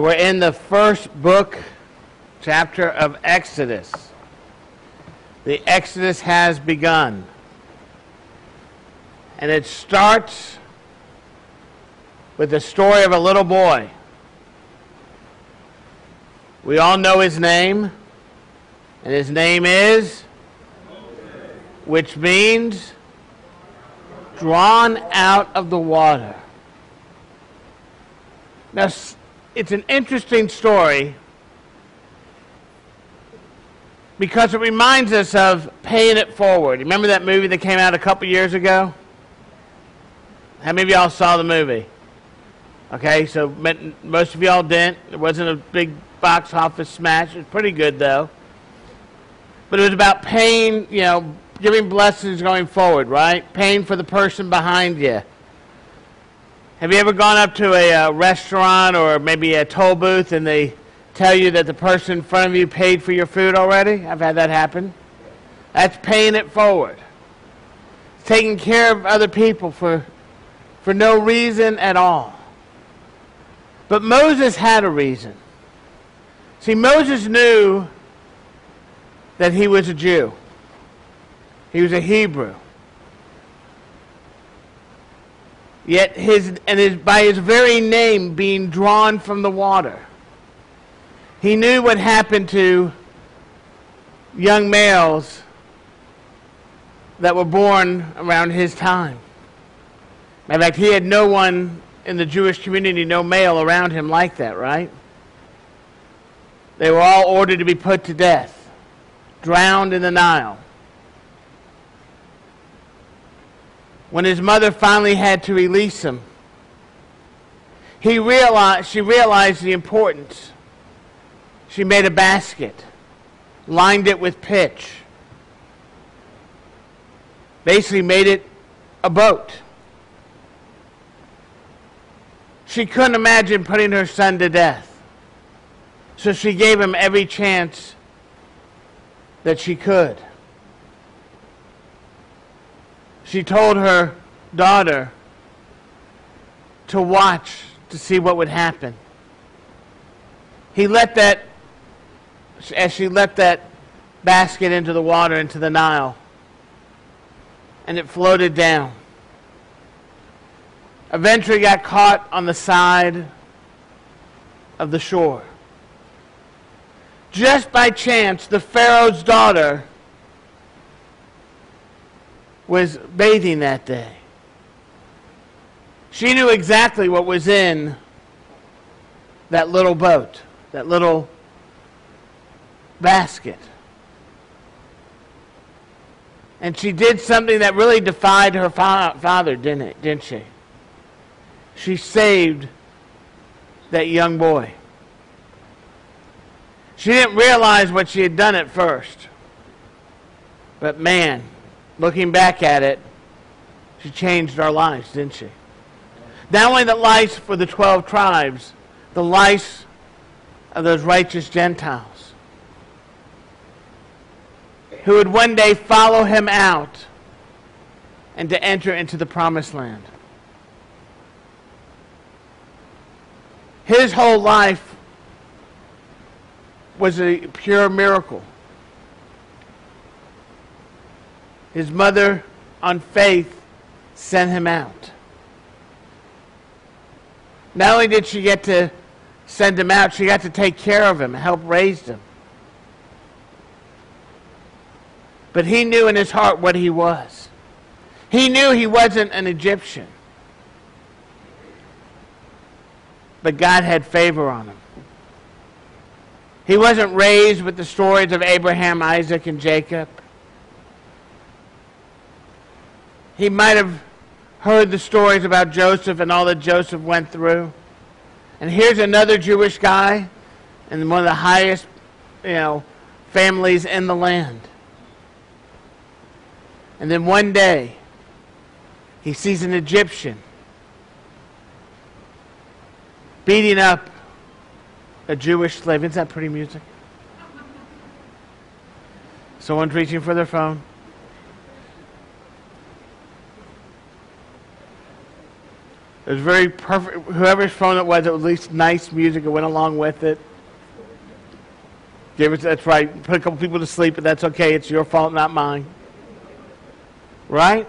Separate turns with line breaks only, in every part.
We're in the first book, chapter of Exodus. The Exodus has begun. And it starts with the story of a little boy. We all know his name, and his name is, which means drawn out of the water. Now, it's an interesting story because it reminds us of paying it forward. Remember that movie that came out a couple years ago? How many of y'all saw the movie? Okay, so most of y'all didn't. It wasn't a big box office smash. It was pretty good, though. But it was about paying, you know, giving blessings going forward, right? Paying for the person behind you. Have you ever gone up to a uh, restaurant or maybe a toll booth and they tell you that the person in front of you paid for your food already? I've had that happen. That's paying it forward. It's taking care of other people for, for no reason at all. But Moses had a reason. See, Moses knew that he was a Jew. He was a Hebrew. Yet his and his by his very name being drawn from the water. He knew what happened to young males that were born around his time. In fact, he had no one in the Jewish community, no male around him like that, right? They were all ordered to be put to death, drowned in the Nile. When his mother finally had to release him, he realized, she realized the importance. She made a basket, lined it with pitch, basically made it a boat. She couldn't imagine putting her son to death. So she gave him every chance that she could she told her daughter to watch to see what would happen. He let that, as she let that basket into the water, into the Nile, and it floated down. Eventually got caught on the side of the shore. Just by chance, the Pharaoh's daughter was bathing that day. She knew exactly what was in that little boat, that little basket. And she did something that really defied her fa- father, didn't it? Didn't she? She saved that young boy. She didn't realize what she had done at first. But man, looking back at it, she changed our lives, didn't she? Not only the lives for the 12 tribes, the lives of those righteous Gentiles who would one day follow him out and to enter into the promised land. His whole life was a pure miracle. His mother, on faith, sent him out. Not only did she get to send him out, she got to take care of him, help raise him. But he knew in his heart what he was. He knew he wasn't an Egyptian. But God had favor on him. He wasn't raised with the stories of Abraham, Isaac, and Jacob. He might have heard the stories about Joseph and all that Joseph went through. And here's another Jewish guy in one of the highest, you know, families in the land. And then one day, he sees an Egyptian beating up a Jewish slave. Isn't that pretty music? Someone's reaching for their phone. It was very perfect. Whoever's phone it was, it was at least nice music that went along with it. Gave it, that's right. Put a couple people to sleep, but that's okay. It's your fault, not mine. Right?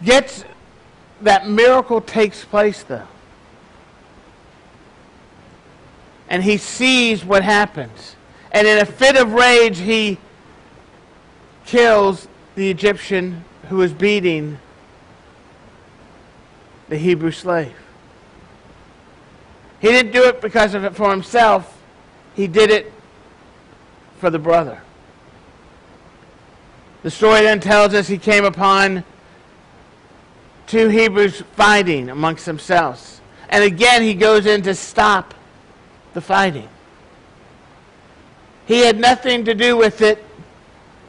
Yet that miracle takes place, though. And he sees what happens. And in a fit of rage, he kills the Egyptian who was beating the Hebrew slave. He didn't do it because of it for himself. He did it for the brother. The story then tells us he came upon two Hebrews fighting amongst themselves. And again, he goes in to stop the fighting. He had nothing to do with it,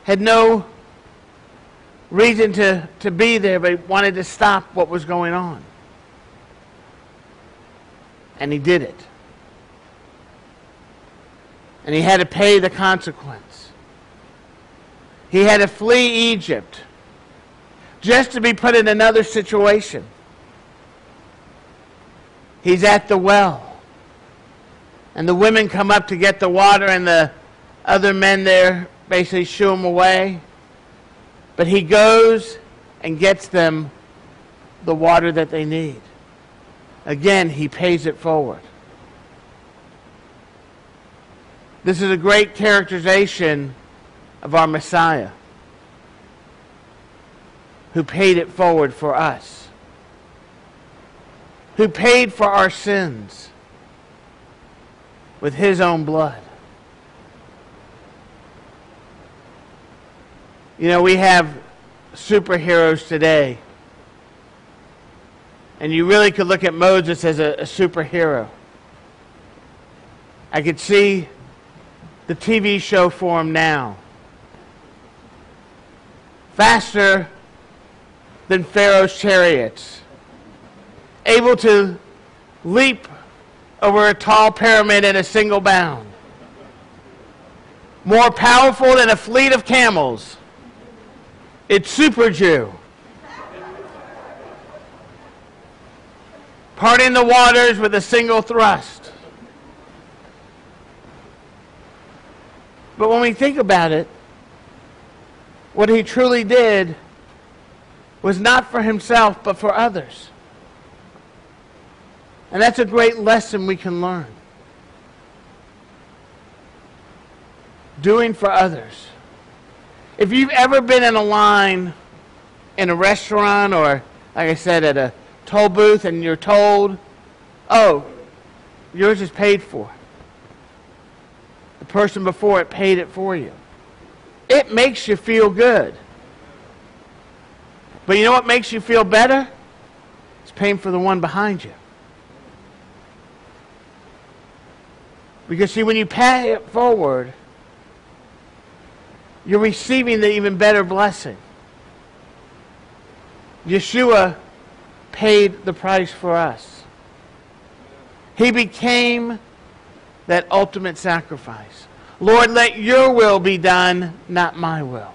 had no reason to, to be there, but wanted to stop what was going on. And he did it. And he had to pay the consequence. He had to flee Egypt just to be put in another situation. He's at the well. And the women come up to get the water, and the other men there basically shoo him away. But he goes and gets them the water that they need. Again, he pays it forward. This is a great characterization of our Messiah who paid it forward for us, who paid for our sins with his own blood. You know, we have superheroes today. And you really could look at Moses as a, a superhero. I could see the TV show for him now. Faster than Pharaoh's chariots. Able to leap over a tall pyramid in a single bound. More powerful than a fleet of camels. It's Super Jew. Parting the waters with a single thrust. But when we think about it, what he truly did was not for himself, but for others. And that's a great lesson we can learn. Doing for others. If you've ever been in a line in a restaurant or, like I said, at a toll booth and you're told, oh, yours is paid for. The person before it paid it for you. It makes you feel good. But you know what makes you feel better? It's paying for the one behind you. Because, see, when you pay it forward, you're receiving the even better blessing. Yeshua paid the price for us. He became that ultimate sacrifice. Lord, let your will be done, not my will.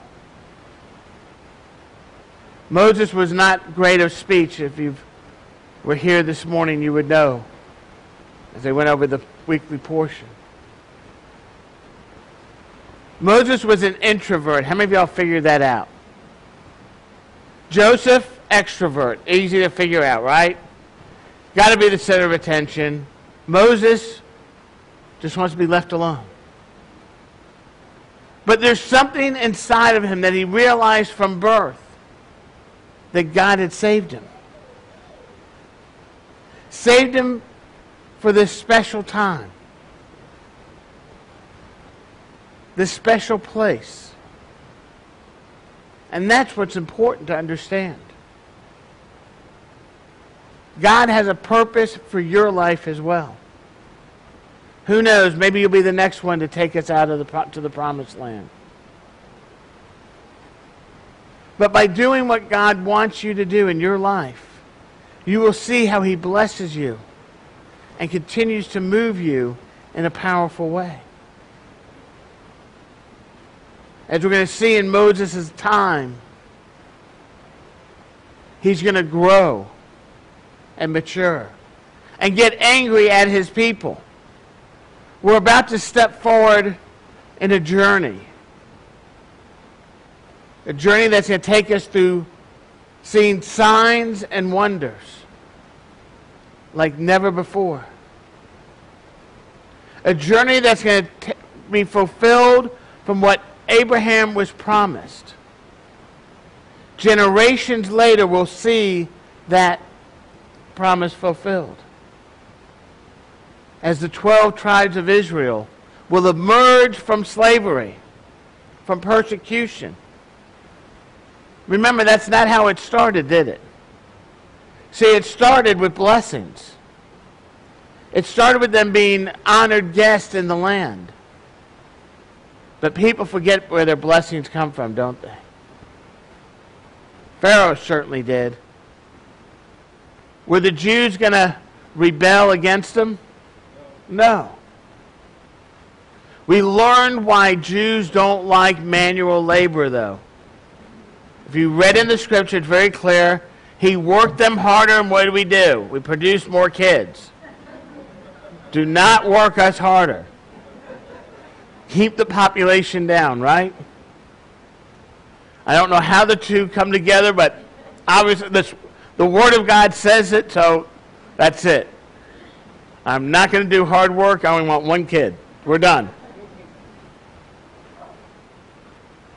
Moses was not great of speech. If you were here this morning, you would know as they went over the weekly portion. Moses was an introvert. How many of y'all figured that out? Joseph, extrovert. Easy to figure out, right? Got to be the center of attention. Moses just wants to be left alone. But there's something inside of him that he realized from birth that God had saved him. Saved him for this special time. this special place. And that's what's important to understand. God has a purpose for your life as well. Who knows? Maybe you'll be the next one to take us out of the to the promised land. But by doing what God wants you to do in your life, you will see how he blesses you and continues to move you in a powerful way. As we're going to see in Moses' time, he's going to grow and mature and get angry at his people. We're about to step forward in a journey. A journey that's going to take us through seeing signs and wonders like never before. A journey that's going to be fulfilled from what Abraham was promised. Generations later, we'll see that promise fulfilled. As the 12 tribes of Israel will emerge from slavery, from persecution. Remember, that's not how it started, did it? See, it started with blessings. It started with them being honored guests in the land. But people forget where their blessings come from, don't they? Pharaoh certainly did. Were the Jews going to rebel against them? No. We learned why Jews don't like manual labor, though. If you read in the scripture, it's very clear. He worked them harder, and what do we do? We produce more kids. Do not work us harder. Keep the population down, right? I don't know how the two come together, but obviously this, the Word of God says it, so that's it. I'm not going to do hard work. I only want one kid. We're done.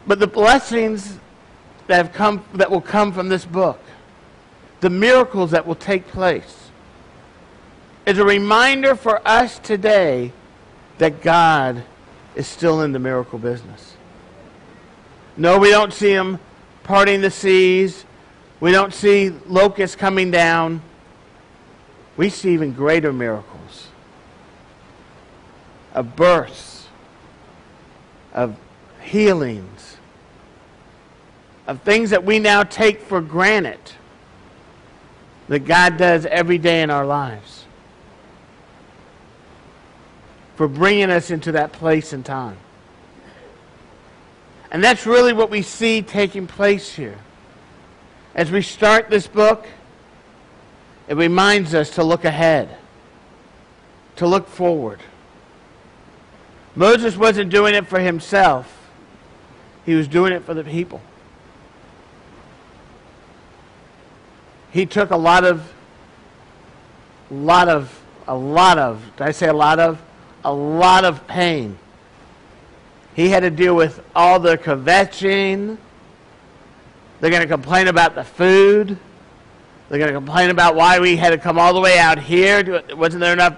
But the blessings that have come that will come from this book, the miracles that will take place, is a reminder for us today that God is still in the miracle business. No, we don't see him parting the seas. We don't see locusts coming down. We see even greater miracles of births, of healings, of things that we now take for granted that God does every day in our lives for bringing us into that place and time. And that's really what we see taking place here. As we start this book, it reminds us to look ahead, to look forward. Moses wasn't doing it for himself, he was doing it for the people. He took a lot of, lot of, a lot of, did I say a lot of? A lot of pain he had to deal with all the kvetching. They're going to complain about the food. They're going to complain about why we had to come all the way out here. Wasn't there enough,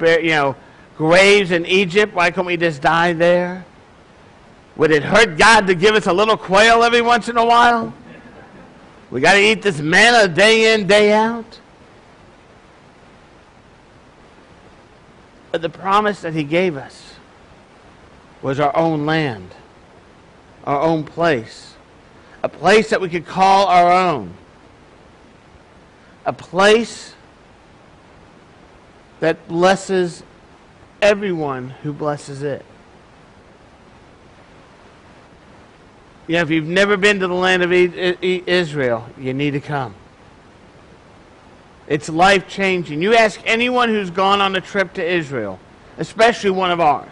you know, graves in Egypt? Why couldn't we just die there? Would it hurt God to give us a little quail every once in a while? We got to eat this manna day in, day out. But the promise that He gave us was our own land, our own place, a place that we could call our own, a place that blesses everyone who blesses it. You know, if you've never been to the land of Israel, you need to come. It's life changing. You ask anyone who's gone on a trip to Israel, especially one of ours,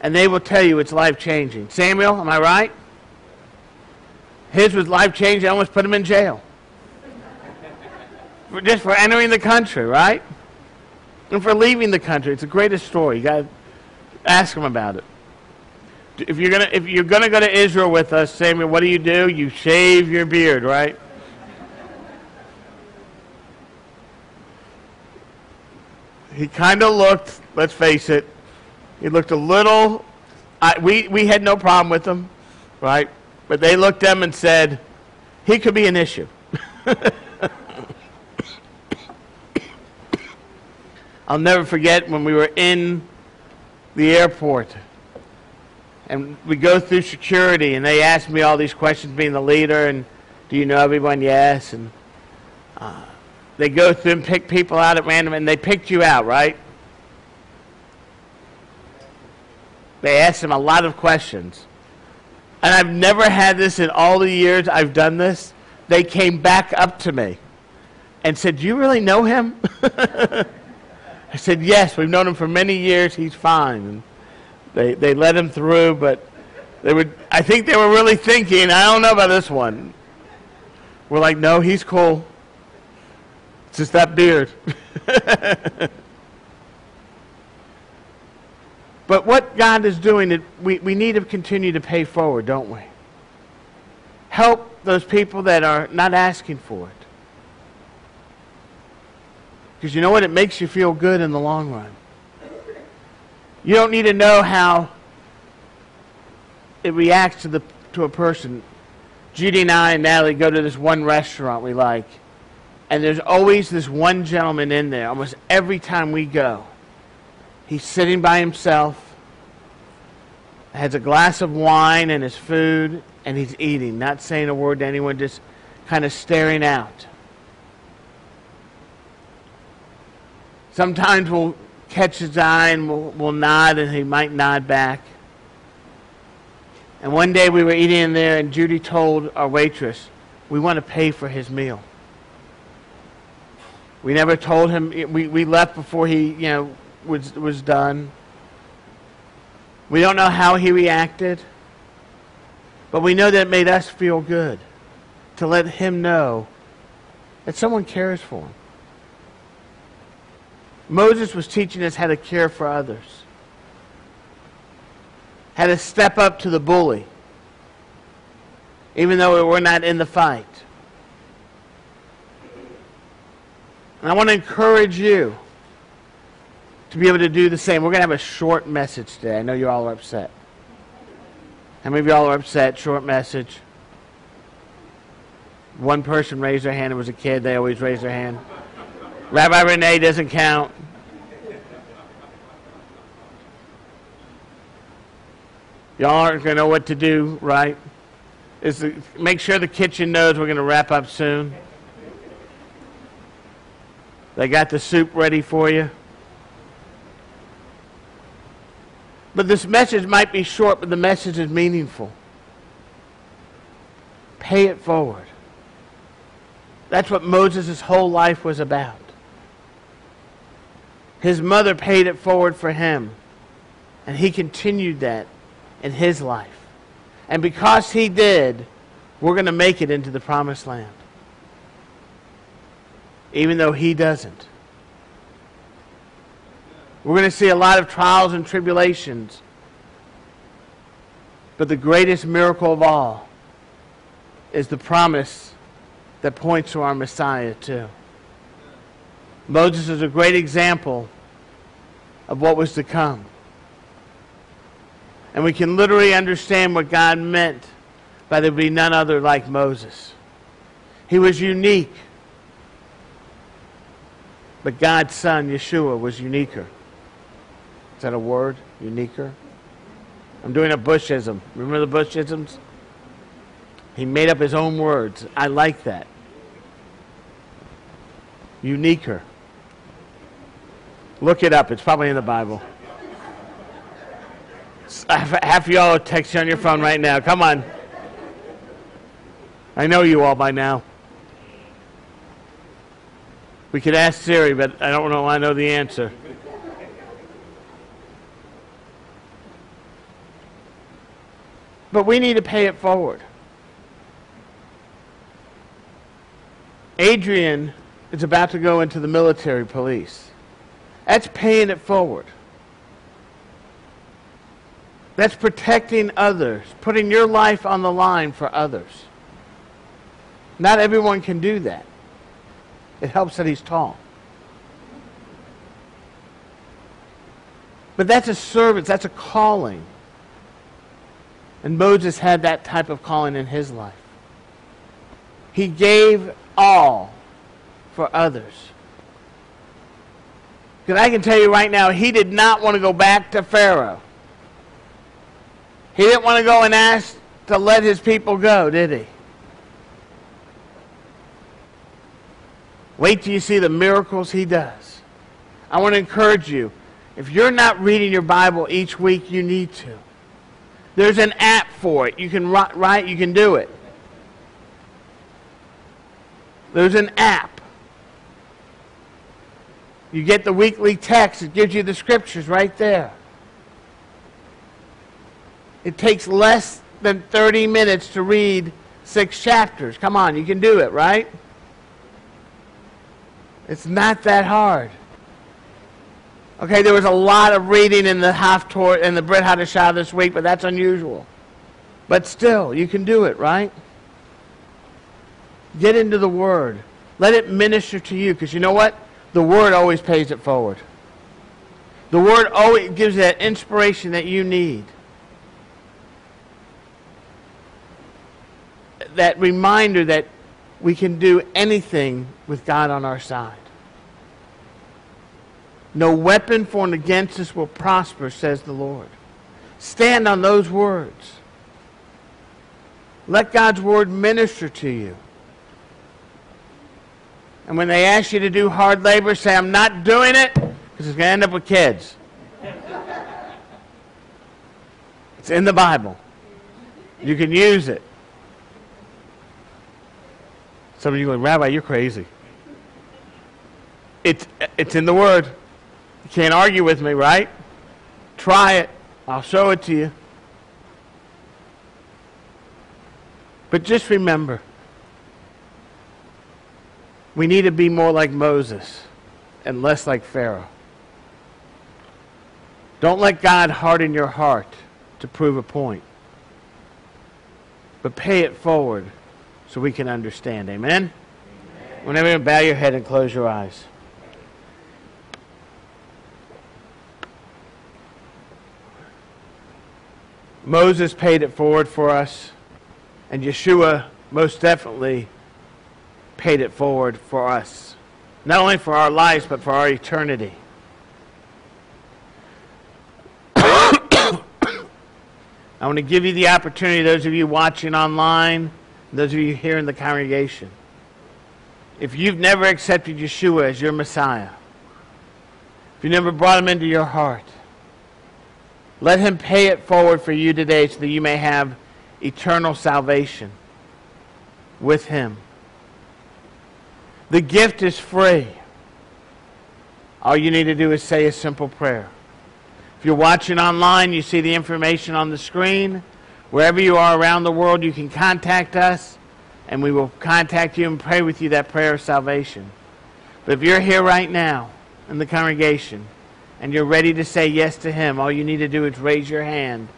and they will tell you it's life changing. Samuel, am I right? His was life changing. I almost put him in jail. for, just for entering the country, right? And for leaving the country. It's the greatest story. You got to ask him about it. If you're gonna if you're gonna go to Israel with us, Samuel, what do you do? You shave your beard, right? He kind of looked, let's face it, he looked a little, I, we, we had no problem with him, right? But they looked at him and said, he could be an issue. I'll never forget when we were in the airport and we go through security and they asked me all these questions being the leader and do you know everyone yes and uh, they go through and pick people out at random and they picked you out right They asked him a lot of questions. And I've never had this in all the years I've done this. They came back up to me. and said, Do you really know him? I said, Yes, we've known him for many years. He's fine. And they, they let him through, but they would, I think they were really thinking, I don't know about this one. We're like, No, he's cool. It's just that beard. but what God is doing, we, we need to continue to pay forward, don't we? Help those people that are not asking for it. Because you know what? It makes you feel good in the long run. You don't need to know how it reacts to, the, to a person. Judy and I and Natalie go to this one restaurant we like, and there's always this one gentleman in there almost every time we go. He's sitting by himself, has a glass of wine and his food, and he's eating, not saying a word to anyone, just kind of staring out. Sometimes we'll catch his eye and we'll, we'll nod, and he might nod back. And one day we were eating in there, and Judy told our waitress, We want to pay for his meal. We never told him, we, we left before he, you know, was, was done. We don't know how he reacted, but we know that it made us feel good to let him know that someone cares for him. Moses was teaching us how to care for others, how to step up to the bully, even though we're not in the fight. And I want to encourage you to be able to do the same. We're going to have a short message today. I know you all are upset. How many of y'all are upset? Short message. One person raised their hand. It was a kid. They always raise their hand. Rabbi Renee doesn't count. Y'all aren't going to know what to do, right? Is to make sure the kitchen knows we're going to wrap up soon. They got the soup ready for you. But this message might be short, but the message is meaningful. Pay it forward. That's what Moses' whole life was about. His mother paid it forward for him, and he continued that in his life. And because he did, we're going to make it into the promised land. Even though he doesn't. We're going to see a lot of trials and tribulations. But the greatest miracle of all is the promise that points to our Messiah, too. Moses is a great example of what was to come. And we can literally understand what God meant by there be none other like Moses. He was unique. But God's son, Yeshua, was uniquer. Is that a word? Uniquer? I'm doing a Bushism. Remember the Bushisms? He made up his own words. I like that. Uniquer. Look it up. It's probably in the Bible. Half of y'all are texting on your phone right now. Come on. I know you all by now. We could ask Siri, but I don't know I know the answer. But we need to pay it forward. Adrian is about to go into the military police. That's paying it forward. That's protecting others, putting your life on the line for others. Not everyone can do that. It helps that he's tall. But that's a service, that's a calling. And Moses had that type of calling in his life. He gave all for others. Because I can tell you right now, he did not want to go back to Pharaoh. He didn't want to go and ask to let his people go, did he? Wait till you see the miracles he does. I want to encourage you. If you're not reading your Bible each week, you need to. There's an app for it. You can write, you can do it. There's an app. You get the weekly text, it gives you the scriptures right there. It takes less than 30 minutes to read six chapters. Come on, you can do it, right? It's not that hard. Okay, there was a lot of reading in the Torah in the Brit Hadashah this week, but that's unusual. But still, you can do it, right? Get into the Word. Let it minister to you, because you know what? The Word always pays it forward. The Word always gives that inspiration that you need. That reminder that we can do anything with God on our side. No weapon formed against us will prosper, says the Lord. Stand on those words. Let God's word minister to you. And when they ask you to do hard labor, say, I'm not doing it because it's going to end up with kids. it's in the Bible. You can use it. Some of you going, Rabbi, you're crazy. It's, it's in the Word. You can't argue with me, right? Try it. I'll show it to you. But just remember, we need to be more like Moses and less like Pharaoh. Don't let God harden your heart to prove a point, but pay it forward so we can understand. Amen? Amen. Whenever you bow your head and close your eyes. Moses paid it forward for us, and Yeshua most definitely paid it forward for us. Not only for our lives, but for our eternity. I want to give you the opportunity, those of you watching online, those of you here in the congregation. If you've never accepted Yeshua as your Messiah, if you never brought him into your heart, let him pay it forward for you today so that you may have eternal salvation with him. The gift is free. All you need to do is say a simple prayer. If you're watching online, you see the information on the screen. Wherever you are around the world, you can contact us, and we will contact you and pray with you that prayer of salvation. But if you're here right now in the congregation, and you're ready to say yes to Him, all you need to do is raise your hand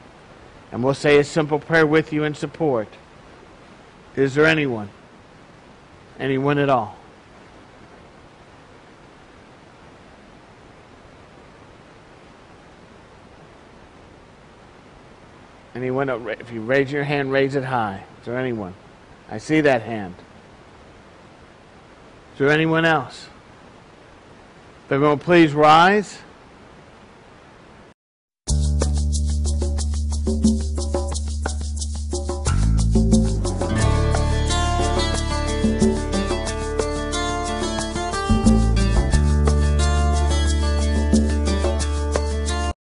and we'll say a simple prayer with you in support. Is there anyone? Anyone at all? Anyone? If you raise your hand, raise it high. Is there anyone? I see that hand. Is there anyone else? If Everyone, please rise.